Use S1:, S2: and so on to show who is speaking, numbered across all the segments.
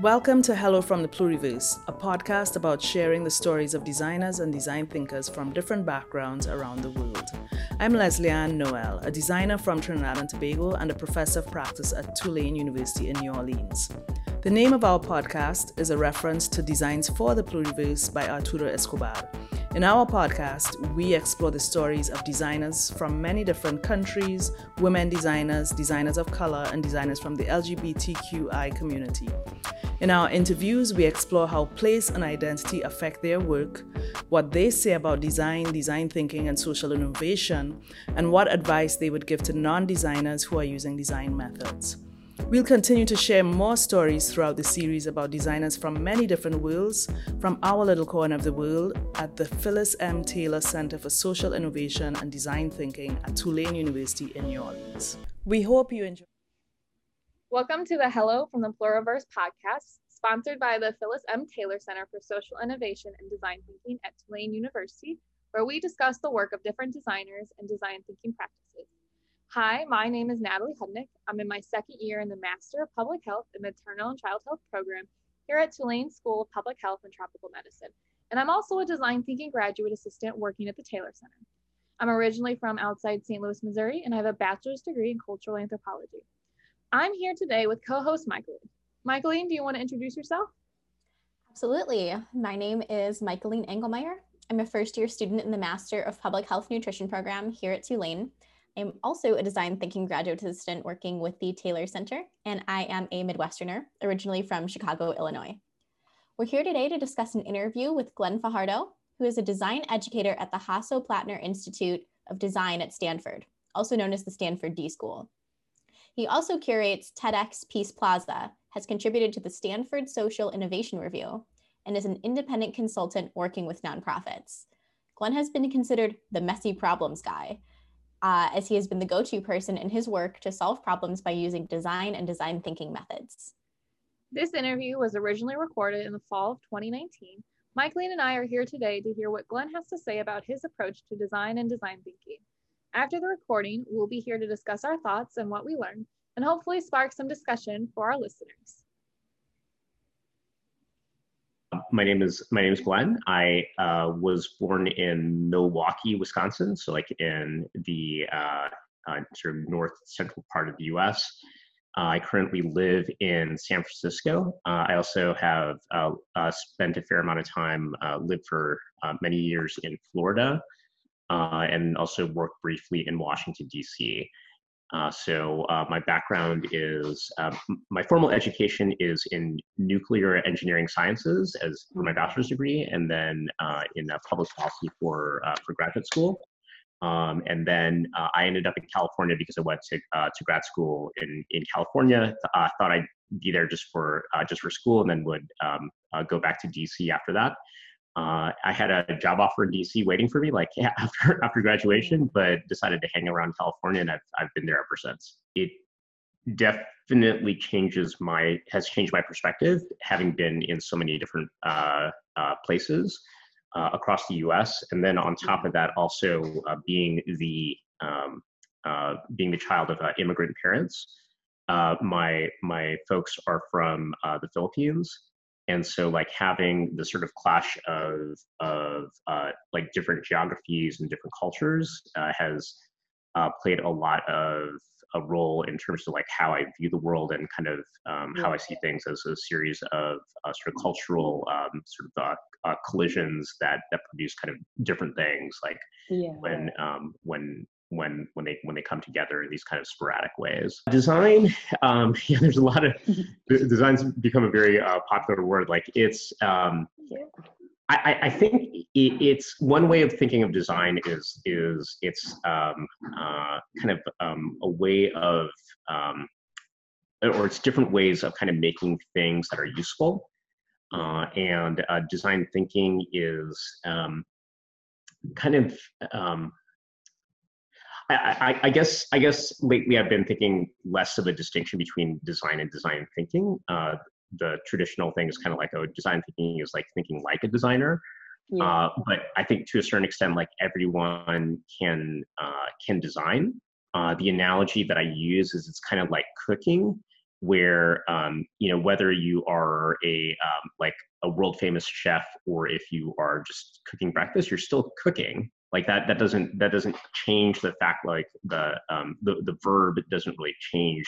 S1: Welcome to Hello from the Pluriverse, a podcast about sharing the stories of designers and design thinkers from different backgrounds around the world. I'm Lesley-Ann Noel, a designer from Trinidad and Tobago and a professor of practice at Tulane University in New Orleans. The name of our podcast is a reference to Designs for the Pluriverse by Arturo Escobar. In our podcast, we explore the stories of designers from many different countries, women designers, designers of color, and designers from the LGBTQI community. In our interviews, we explore how place and identity affect their work, what they say about design, design thinking, and social innovation, and what advice they would give to non designers who are using design methods. We'll continue to share more stories throughout the series about designers from many different worlds from our little corner of the world at the Phyllis M. Taylor Center for Social Innovation and Design Thinking at Tulane University in New Orleans. We hope you enjoy.
S2: Welcome to the Hello from the Pluriverse podcast, sponsored by the Phyllis M. Taylor Center for Social Innovation and Design Thinking at Tulane University, where we discuss the work of different designers and design thinking practices. Hi, my name is Natalie Hudnick. I'm in my second year in the Master of Public Health and Maternal and Child Health program here at Tulane School of Public Health and Tropical Medicine. And I'm also a design thinking graduate assistant working at the Taylor Center. I'm originally from outside St. Louis, Missouri, and I have a bachelor's degree in cultural anthropology. I'm here today with co-host Michaeline. Michaeline, do you want to introduce yourself?
S3: Absolutely. My name is Michaeline Engelmeyer. I'm a first year student in the Master of Public Health Nutrition program here at Tulane. I'm also a design thinking graduate assistant working with the Taylor Center, and I am a Midwesterner, originally from Chicago, Illinois. We're here today to discuss an interview with Glenn Fajardo, who is a design educator at the Hasso-Plattner Institute of Design at Stanford, also known as the Stanford D School. He also curates TEDx Peace Plaza, has contributed to the Stanford Social Innovation Review, and is an independent consultant working with nonprofits. Glenn has been considered the messy problems guy, uh, as he has been the go to person in his work to solve problems by using design and design thinking methods.
S2: This interview was originally recorded in the fall of 2019. Michaeline and I are here today to hear what Glenn has to say about his approach to design and design thinking. After the recording, we'll be here to discuss our thoughts and what we learned, and hopefully spark some discussion for our listeners.
S4: My name is my name is Glenn. I uh, was born in Milwaukee, Wisconsin, so like in the uh, uh, sort of north central part of the U.S. I currently live in San Francisco. Uh, I also have uh, uh, spent a fair amount of time, lived for many years in Florida, uh, and also worked briefly in Washington, D.C. Uh, so uh, my background is um, my formal education is in nuclear engineering sciences as for my bachelor's degree, and then uh, in public policy for uh, for graduate school. Um, and then uh, I ended up in California because I went to to grad school in in California. I thought I'd be there just for just for school, and then would um, go back to DC after that. Uh, I had a job offer in DC waiting for me, like after after graduation, but decided to hang around California, and I've I've been there ever since. It definitely changes my has changed my perspective, having been in so many different uh, uh, places uh, across the U.S., and then on top of that, also uh, being the um, uh, being the child of immigrant parents. my my folks are from the Philippines, and so like having the sort of clash of of uh, like different geographies and different cultures uh, has uh, played a lot of a role in terms of like how I view the world and kind of um, how I see things as a series of uh, sort of cultural um, sort of uh, uh, collisions that that produce kind of different things like yeah. when um, when when when they when they come together in these kind of sporadic ways. Design, um, yeah, there's a lot of designs become a very uh, popular word. Like it's, um, I, I think it, it's one way of thinking of design is is it's um, uh, kind of um, a way of um, or it's different ways of kind of making things that are useful. Uh, and uh, design thinking is um, kind of um, I, I, guess I guess lately I've been thinking less of a distinction between design and design thinking. Uh, the traditional thing is kind of like, oh, design thinking is like thinking like a designer. Yeah. Uh, but I think to a certain extent, like everyone can uh, can design. Uh, the analogy that I use is it's kind of like cooking. where um, you know whether you are a um, like a world famous chef or if you are just cooking breakfast you're still cooking like that that doesn't that doesn't change the fact like the um, the, the verb doesn't really change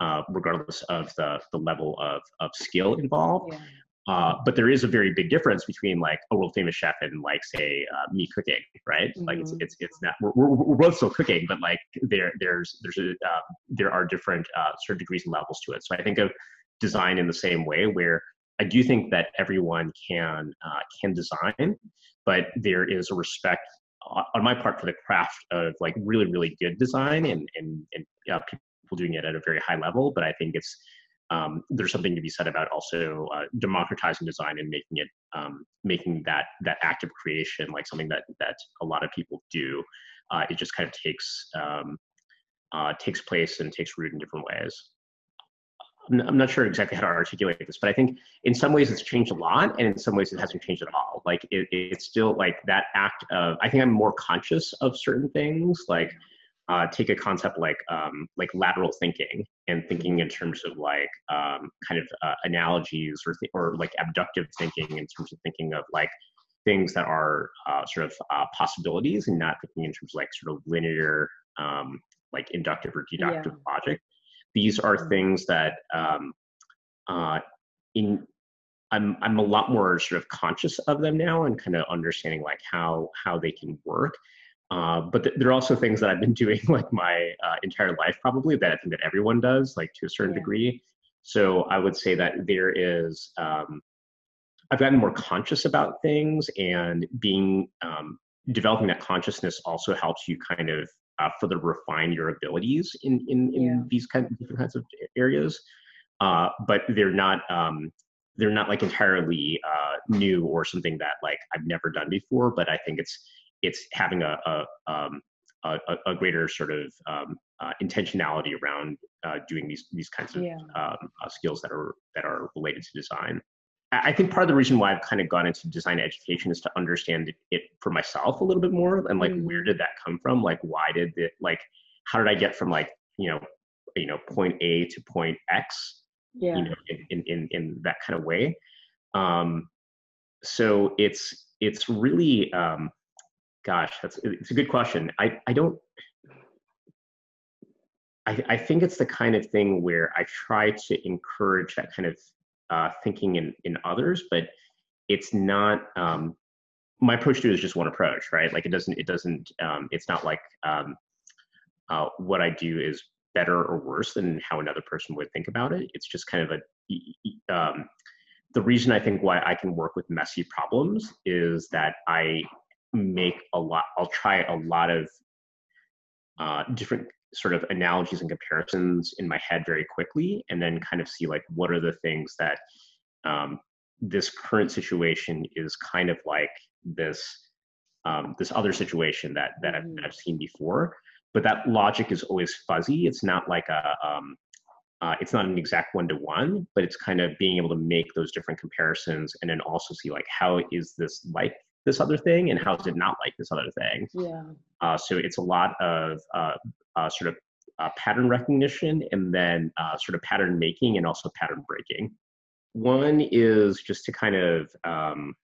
S4: uh, regardless of the the level of of skill involved yeah. Uh, but there is a very big difference between like a world famous chef and like say uh, me cooking, right? Mm-hmm. Like it's mm-hmm. it's it's not we're, we're, we're, both still cooking, but like there there's there's a uh, there are different uh, sort of degrees and levels to it. So I think of design in the same way, where I do think that everyone can uh, can design, but there is a respect on my part for the craft of like really really good design and and and people doing it at a very high level. But I think it's um, there's something to be said about also uh, democratizing design and making it um, making that that act of creation like something that that a lot of people do. Uh, it just kind of takes um, uh, takes place and takes root in different ways. I'm not sure exactly how to articulate this, but I think in some ways it's changed a lot, and in some ways it hasn't changed at all. Like it, it's still like that act of. I think I'm more conscious of certain things, like uh, take a concept like um, like lateral thinking and thinking in terms of like um, kind of uh, analogies or th- or like abductive thinking in terms of thinking of like things that are uh, sort of uh, possibilities and not thinking in terms of like sort of linear um, like inductive or deductive yeah. logic. These are mm-hmm. things that um, uh, in I'm I'm a lot more sort of conscious of them now and kind of understanding like how how they can work uh, but th- there are also things that I've been doing like my uh, entire life, probably that I think that everyone does, like to a certain yeah. degree. So I would say that there is, um, I've gotten more conscious about things, and being um, developing that consciousness also helps you kind of uh, further refine your abilities in in, in yeah. these kind of different kinds of areas. Uh, but they're not um, they're not like entirely uh, new or something that like I've never done before. But I think it's it's having a a, um, a, a greater sort of um, uh, intentionality around uh, doing these these kinds of yeah. um, uh, skills that are that are related to design. I think part of the reason why I've kind of gone into design education is to understand it, for myself a little bit more and like mm-hmm. where did that come from? Like why did it like how did I get from like you know you know point A to point X? Yeah. You know in in in, in that kind of way. Um, so it's it's really um, gosh, that's it's a good question. I I don't. I, I think it's the kind of thing where I try to encourage that kind of uh, thinking in in others, but it's not. Um, my approach to it is just one approach, right? Like it doesn't. It doesn't. Um, it's not like um, uh, what I do is better or worse than how another person would think about it. It's just kind of a. Um, the reason I think why I can work with messy problems is that I make a lot i'll try a lot of uh, different sort of analogies and comparisons in my head very quickly and then kind of see like what are the things that um, this current situation is kind of like this um, this other situation that that I've, that I've, seen before. But that logic is always fuzzy. It's not like a um, uh, it's not an exact one to one but it's kind of being able to make those different comparisons and then also see like how is this like this other thing and how is it not like this other thing.
S1: Yeah.
S4: Uh, so it's a lot of uh, uh, sort of uh, pattern recognition and then uh, sort of pattern making and also pattern breaking. One is just to kind of um,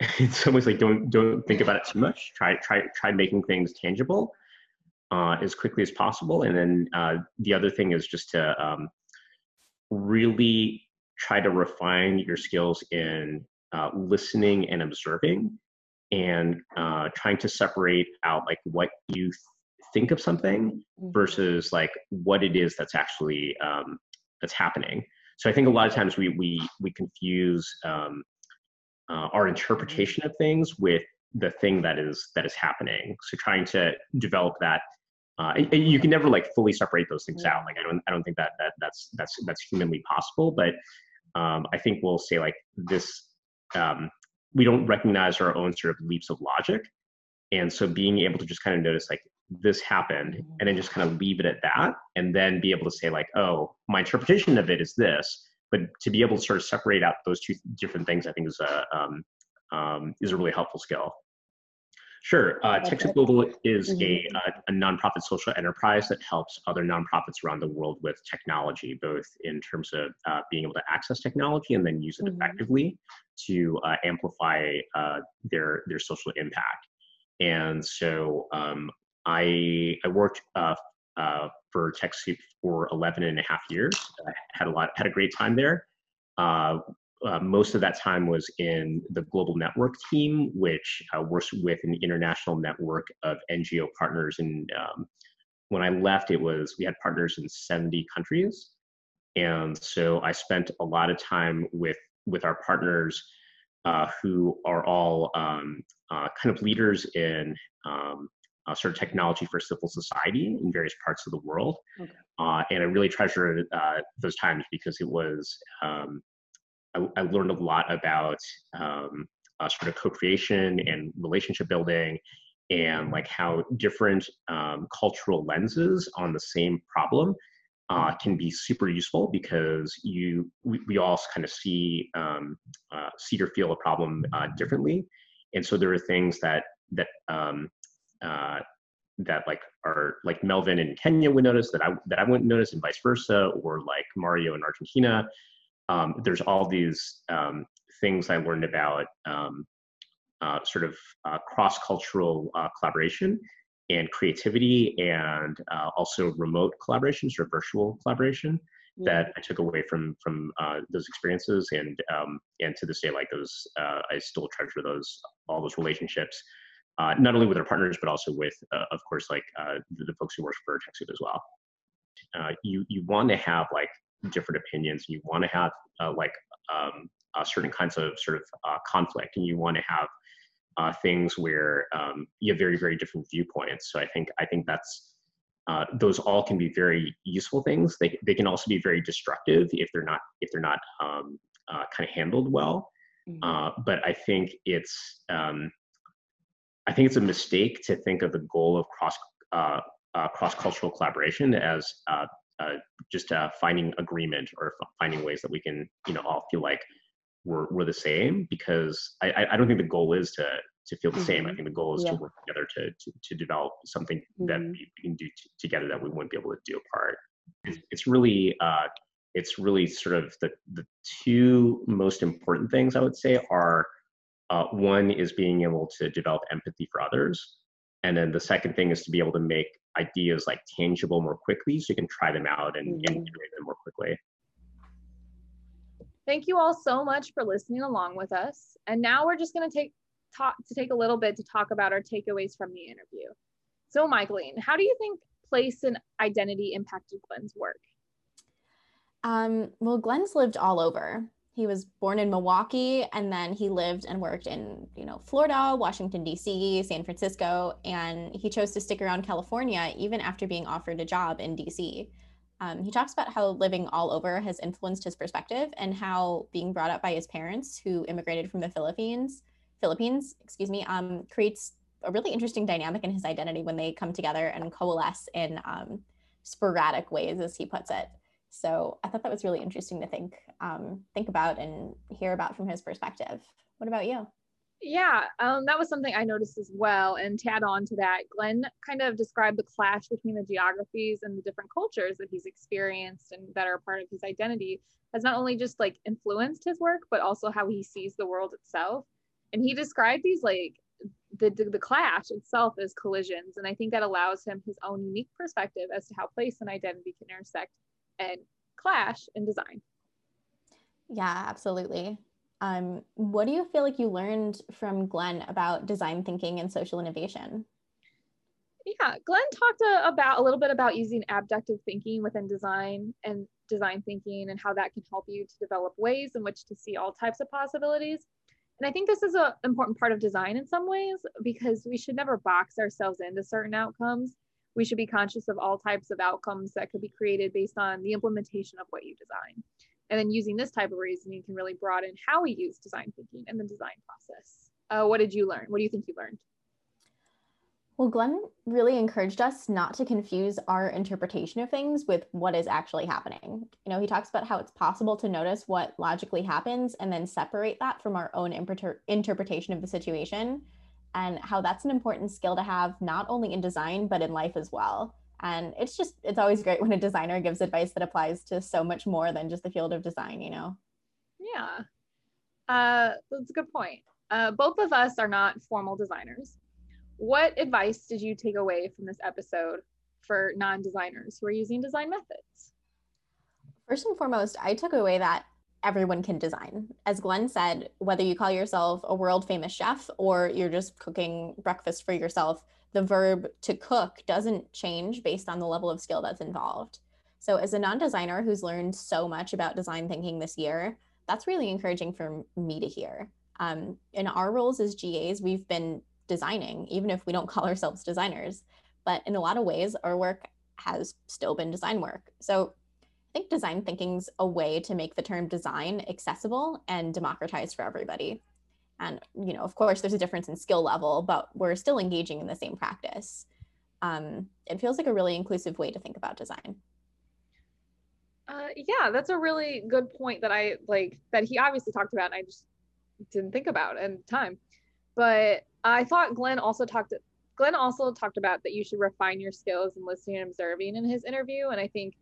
S4: in some ways like don't don't think about it too much. Try try try making things tangible uh, as quickly as possible. And then the other thing is just to um, really try to refine your skills in uh, listening and observing and uh, trying to separate out like what you th- think of something mm-hmm. versus like what it is that's actually um, that's happening. So i think a lot of times we we we confuse um, uh, our interpretation of things with the thing that is that is happening. So trying to develop that uh, you can never like fully separate those things out. Like i don't i don't think that that that's that's that's humanly possible but um, i think we'll say like this um, we don't recognize our own sort of leaps of logic. And so being able to just kind of notice like this happened and then just kind of leave it at that and then be able to say like oh my interpretation of it is this. But to be able to sort of separate out those two different things i think is a um, um, is a really helpful skill Sure. Uh, TechSoup Global is a,
S3: Mhm.
S4: a, a nonprofit social enterprise that helps other nonprofits around the world with technology, both in terms of uh, being able to access technology and then use it
S3: Mhm.
S4: effectively to uh, amplify uh, their their social impact. And so um, I I worked uh, uh, for TechSoup for 11 and a half years. I had a lot had a great time there. Uh, most of that time was in the global network team, which uh, works with an international network of NGO partners. And um, when I left, it was we had partners in 70 countries, and so I spent a lot of time with with our partners uh, who are all um, uh, kind of leaders in um, uh, sort of technology for civil society in various parts of the world.
S1: Okay.
S4: Uh, and I really treasure uh, those times because it was um, I, I learned a lot about um, uh, sort of co-creation and relationship building and like how different um, cultural lenses on the same problem uh, can be super useful because you we, we all kind of see um, uh, see or feel a problem uh, differently. And so there are things that that um, uh, that like are like Melvin in Kenya would notice that I that I wouldn't notice and vice versa or like Mario in Argentina um, there's all these um, things I learned about um, uh, sort of uh, cross-cultural uh, collaboration and creativity, and uh, also remote collaboration, sort of virtual collaboration that I took away from from uh, those experiences, and um, and to this day, like those, uh, I still treasure those all those relationships. not only with our partners, but also with, of course, like the, the, folks who work for TechSoup as well. you you want to have like different opinions. You want to have uh, like um, uh, certain kinds of sort of uh, conflict, and you want to have uh, things where um, you have very very different viewpoints. So I think I think that's uh, those all can be very useful things. They they can also be very destructive if they're not if they're not um, uh, kind of handled well.
S1: Mm-hmm.
S4: but I think it's um, I think it's a mistake to think of the goal of cross cross cultural collaboration as uh, just uh, finding agreement or finding ways that we can, you know, all feel like we're, we're the same because I, I don't think the goal is to, to feel the mm-hmm. same. I think the goal is yeah. to work together to, to, to develop something mm-hmm. that we can do t- together that we wouldn't be able to do apart. It's, it's really, uh, it's really sort of the, the two most important things I would say are uh, one is being able to develop empathy for others. And then the second thing is to be able to make ideas like tangible more quickly so you can try them out and, mm-hmm. and iterate them more quickly.
S2: Thank you all so much for listening along with us. And now we're just going to take talk to take a little bit to talk about our takeaways from the interview. So, Michaeline, how do you think place and identity impacted Glenn's work?
S3: Um, well, Glenn's lived all over he was born in Milwaukee and then he lived and worked in, you know, Florida, Washington DC, San Francisco, and he chose to stick around California even after being offered a job in DC. Um, he talks about how living all over has influenced his perspective and how being brought up by his parents who immigrated from the Philippines, Philippines, excuse me, um, creates a really interesting dynamic in his identity when they come together and coalesce in um, sporadic ways, as he puts it. So I thought that was really interesting to think um, think about and hear about from his perspective. What about you?
S2: Yeah, um, that was something I noticed as well. And to add on to that, Glenn kind of described the clash between the geographies and the different cultures that he's experienced and that are part of his identity has not only just like influenced his work, but also how he sees the world itself. And he described these like the, the, the clash itself as collisions. And I think that allows him his own unique perspective as to how place and identity can intersect and clash in design.
S3: Yeah, absolutely. Um, what do you feel like you learned from Glenn about design thinking and social innovation?
S2: Yeah, Glenn talked uh, about a little bit about using abductive thinking within design and design thinking and how that can help you to develop ways in which to see all types of possibilities. And I think this is an important part of design in some ways because we should never box ourselves into certain outcomes we should be conscious of all types of outcomes that could be created based on the implementation of what you design. And then using this type of reasoning can really broaden how we use design thinking and the design process. Uh, what did you learn? What do you think you learned?
S3: Well, Glenn really encouraged us not to confuse our interpretation of things with what is actually happening. You know, he talks about how it's possible to notice what logically happens and then separate that from our own interpretation of the situation and how that's an important skill to have not only in design but in life as well. And it's just it's always great when a designer gives advice that applies to so much more than just the field of design, you know.
S2: Yeah. Uh, that's a good point. Uh, both of us are not formal designers. What advice did you take away from this episode for non designers who are using design methods?
S3: First and foremost, I took away that everyone can design. As Glenn said, whether you call yourself a world famous chef or you're just cooking breakfast for yourself, the verb to cook doesn't change based on the level of skill that's involved. So, as a non designer who's learned so much about design thinking this year, that's really encouraging for me to hear. Um, in our roles as GAs, we've been designing, even if we don't call ourselves designers. But in a lot of ways, our work has still been design work. So think design thinking's a way to make the term design accessible and democratized for everybody. And you know, of course, there's a difference in skill level, but we're still engaging in the same practice. Um, it feels like a really inclusive way to think about design.
S2: Uh, yeah, that's a really good point that I like that he obviously talked about. And I just didn't think about in time. But I thought Glenn also talked Glenn also talked about that you should refine your skills in listening and observing in his interview. And I think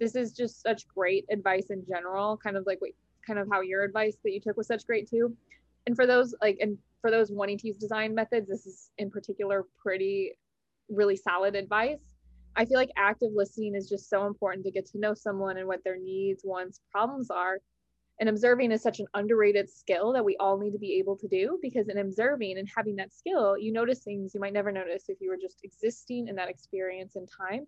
S2: this is just such great advice in general, kind of like what kind of how your advice that you took was such great too. And for those like and for those wanting to use design methods, this is in particular pretty really solid advice. I feel like active listening is just so important to get to know someone and what their needs, wants, problems are and observing is such an underrated skill that we all need to be able to do because in observing and having that skill you notice things you might never notice if you were just existing in that experience in time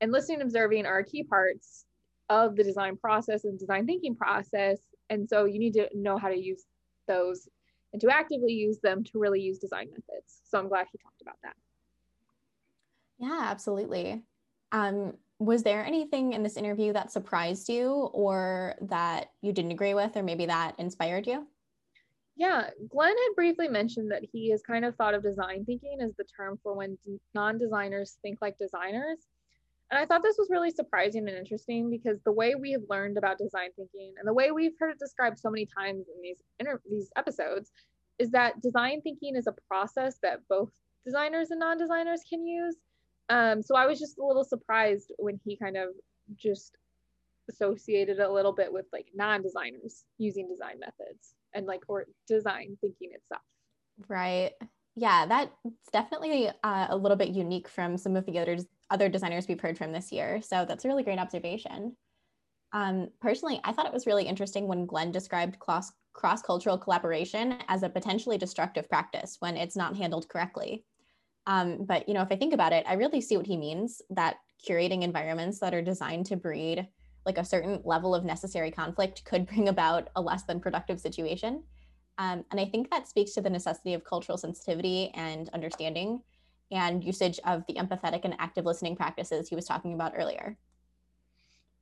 S2: and listening and observing are key parts of the design process and design thinking process. And so you need to know how to use those and to actively use them to really use design methods. So i'm glad he talked about that.
S3: Yeah absolutely. Um, was there anything in this interview that surprised you or that you didn't agree with or maybe that inspired you?
S2: Yeah glenn had briefly mentioned that he has kind of thought of design thinking as the term for when non-designers think like designers and i thought this was really surprising and interesting because the way we have learned about design thinking and the way we've heard it described so many times in these inter- these episodes is that design thinking is a process that both designers and non-designers can use um, so I was just a little surprised when he kind of just associated a little bit with like non-designers using design methods and like or design thinking itself.
S3: Right. Yeah, that's definitely uh, a little bit unique from some of the other other designers we've heard from this year. So that's a really great observation. Um, personally, I thought it was really interesting when Glenn described cross cross cultural collaboration as a potentially destructive practice when it's not handled correctly. Um, but you know, if I think about it, I really see what he means that curating environments that are designed to breed like a certain level of necessary conflict could bring about a less than productive situation. Um, and I think that speaks to the necessity of cultural sensitivity and understanding and usage of the empathetic and active listening practices he was talking about earlier.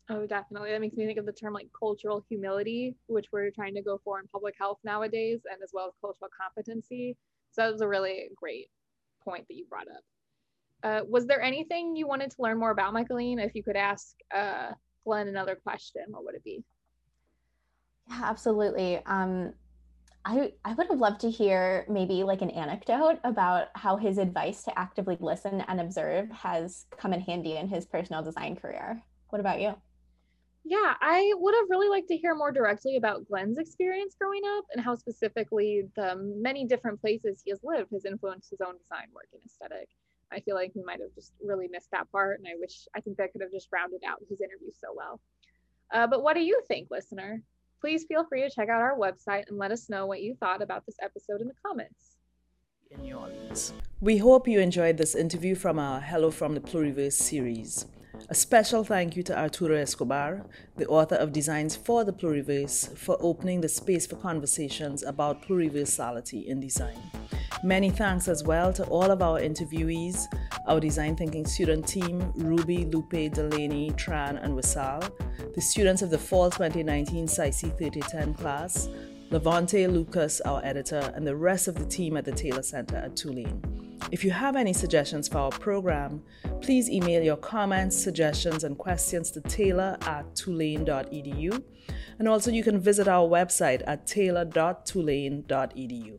S2: Oh, definitely. That makes me think of the term like cultural humility, which we're trying to go for in public health nowadays, and as well as cultural competency. So that was a really great point that you brought up. Uh, was there anything you wanted to learn more about Michaeline? If you could ask uh, Glenn another question, what would it be?
S3: Yeah, absolutely. Um, I, I would have loved to hear maybe like an anecdote about how his advice to actively listen and observe has come in handy in his personal design career. What about you?
S2: Yeah, I would have really liked to hear more directly about Glenn's experience growing up and how specifically the many different places he has lived has influenced his own design work and aesthetic. I feel like we might have just really missed that part, and I wish I think that could have just rounded out his interview so well. Uh, but what do you think, listener? Please feel free to check out our website and let us know what you thought about this episode in the comments.
S1: In New Orleans. We hope you enjoyed this interview from our Hello from the Pluriverse series. A special thank you to Arturo Escobar, the author of Designs for the Pluriverse, for opening the space for conversations about pluriversality in design. Many thanks as well to all of our interviewees, our design thinking student team, Ruby, Lupe, Delaney, Tran, and Wissal, the students of the Fall 2019 SISE 3010 class, Levante Lucas, our editor, and the rest of the team at the Taylor Center at Tulane. If you have any suggestions for our program, please email your comments, suggestions, and questions to taylor at tulane.edu. And also, you can visit our website at taylor.tulane.edu.